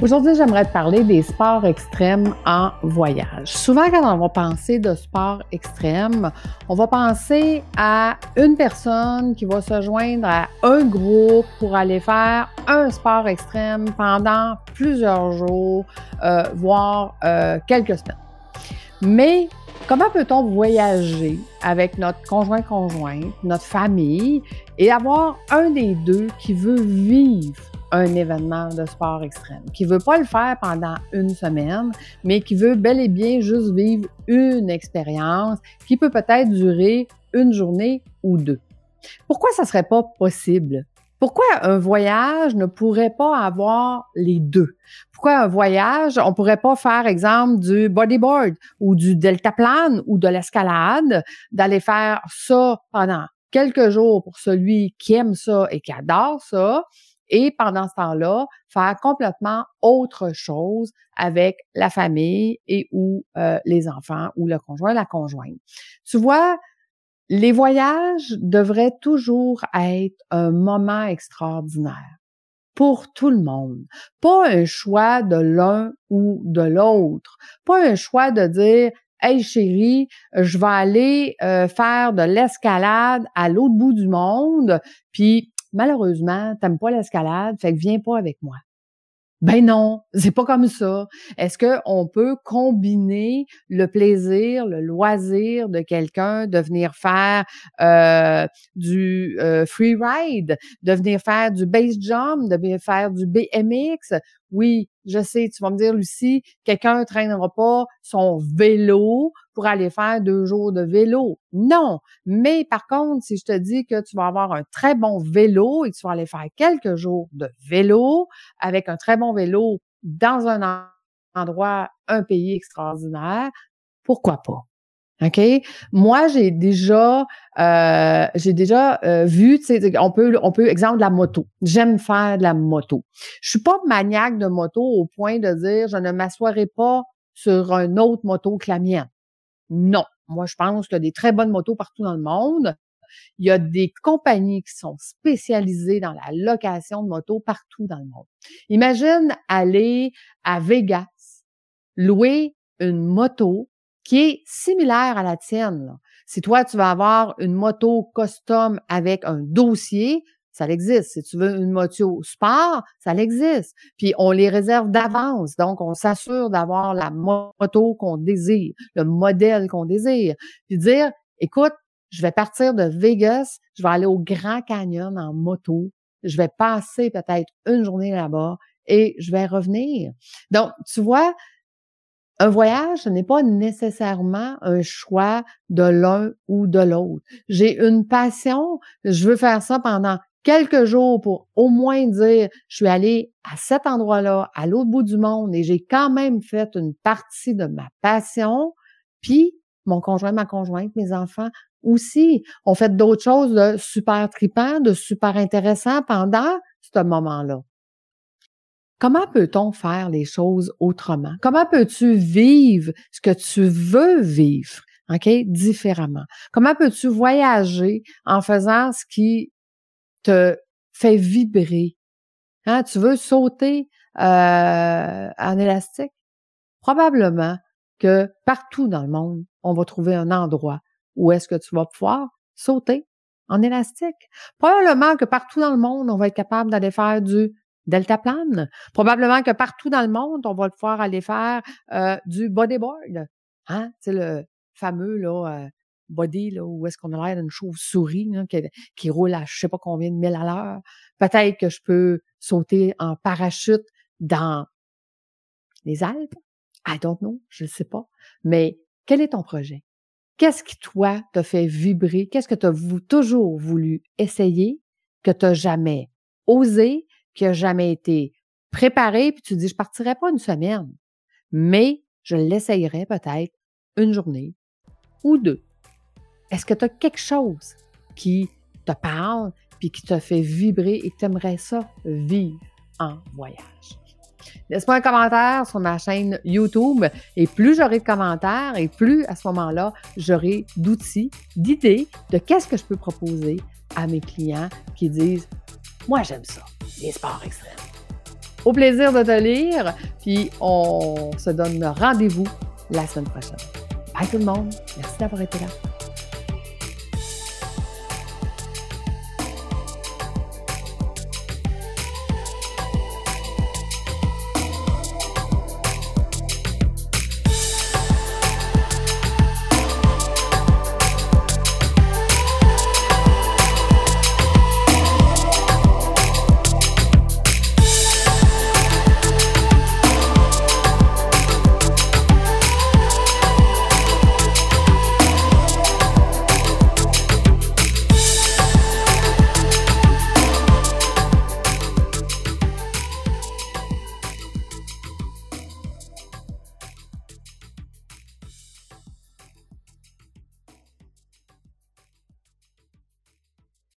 Aujourd'hui, j'aimerais te parler des sports extrêmes en voyage. Souvent, quand on va penser de sport extrême, on va penser à une personne qui va se joindre à un groupe pour aller faire un sport extrême pendant plusieurs jours, euh, voire euh, quelques semaines. Mais comment peut-on voyager avec notre conjoint-conjointe, notre famille, et avoir un des deux qui veut vivre un événement de sport extrême, qui veut pas le faire pendant une semaine, mais qui veut bel et bien juste vivre une expérience qui peut peut-être durer une journée ou deux. Pourquoi ça serait pas possible? Pourquoi un voyage ne pourrait pas avoir les deux? Pourquoi un voyage, on pourrait pas faire, exemple, du bodyboard ou du deltaplane ou de l'escalade, d'aller faire ça pendant quelques jours pour celui qui aime ça et qui adore ça, et pendant ce temps-là, faire complètement autre chose avec la famille et ou euh, les enfants ou le conjoint, la conjointe. Tu vois, les voyages devraient toujours être un moment extraordinaire pour tout le monde. Pas un choix de l'un ou de l'autre. Pas un choix de dire Hey chérie, je vais aller euh, faire de l'escalade à l'autre bout du monde, puis malheureusement, t'aimes pas l'escalade, fait que viens pas avec moi. Ben non, c'est pas comme ça. Est-ce que on peut combiner le plaisir, le loisir de quelqu'un de venir faire euh, du euh, free ride, de venir faire du base jump, de venir faire du BMX Oui, je sais, tu vas me dire Lucie, quelqu'un ne traînera pas son vélo pour aller faire deux jours de vélo. Non, mais par contre, si je te dis que tu vas avoir un très bon vélo et que tu vas aller faire quelques jours de vélo avec un très bon vélo dans un endroit, un pays extraordinaire, pourquoi pas? OK? Moi, j'ai déjà euh, j'ai déjà euh, vu, tu sais, on peut, on peut, exemple la moto. J'aime faire de la moto. Je suis pas maniaque de moto au point de dire je ne m'assoirai pas sur une autre moto que la mienne. Non. Moi, je pense qu'il y a des très bonnes motos partout dans le monde. Il y a des compagnies qui sont spécialisées dans la location de motos partout dans le monde. Imagine aller à Vegas, louer une moto qui est similaire à la tienne. Si toi, tu vas avoir une moto custom avec un dossier, ça existe. Si tu veux une moto sport, ça existe. Puis on les réserve d'avance. Donc, on s'assure d'avoir la moto qu'on désire, le modèle qu'on désire. Puis dire, écoute, je vais partir de Vegas, je vais aller au Grand Canyon en moto, je vais passer peut-être une journée là-bas et je vais revenir. Donc, tu vois, un voyage, ce n'est pas nécessairement un choix de l'un ou de l'autre. J'ai une passion, je veux faire ça pendant quelques jours pour au moins dire, je suis allé à cet endroit-là, à l'autre bout du monde, et j'ai quand même fait une partie de ma passion, puis mon conjoint, ma conjointe, mes enfants aussi ont fait d'autres choses de super tripant, de super intéressant pendant ce moment-là. Comment peut-on faire les choses autrement? Comment peux-tu vivre ce que tu veux vivre, OK, différemment? Comment peux-tu voyager en faisant ce qui te fait vibrer? Hein, tu veux sauter euh, en élastique? Probablement que partout dans le monde, on va trouver un endroit où est-ce que tu vas pouvoir sauter en élastique. Probablement que partout dans le monde, on va être capable d'aller faire du deltaplane. Probablement que partout dans le monde, on va pouvoir aller faire euh, du bodyboard. Hein? C'est le fameux là, euh, body, là, où est-ce qu'on a l'air d'une chauve-souris qui, qui, roule à je sais pas combien de mille à l'heure. Peut-être que je peux sauter en parachute dans les Alpes. I don't know, je ne sais pas. Mais quel est ton projet? Qu'est-ce qui, toi, te fait vibrer? Qu'est-ce que tu as toujours voulu essayer, que tu n'as jamais osé, qui a jamais été préparé, puis tu dis, je partirai pas une semaine, mais je l'essayerai peut-être une journée ou deux. Est-ce que tu as quelque chose qui te parle, puis qui te fait vibrer et que tu aimerais ça vivre en voyage? Laisse-moi un commentaire sur ma chaîne YouTube et plus j'aurai de commentaires et plus à ce moment-là, j'aurai d'outils, d'idées de qu'est-ce que je peux proposer à mes clients qui disent Moi, j'aime ça les sports extrêmes. au plaisir de te lire. Puis on se donne rendez-vous la semaine prochaine. Bye tout le monde. Merci d'avoir été là.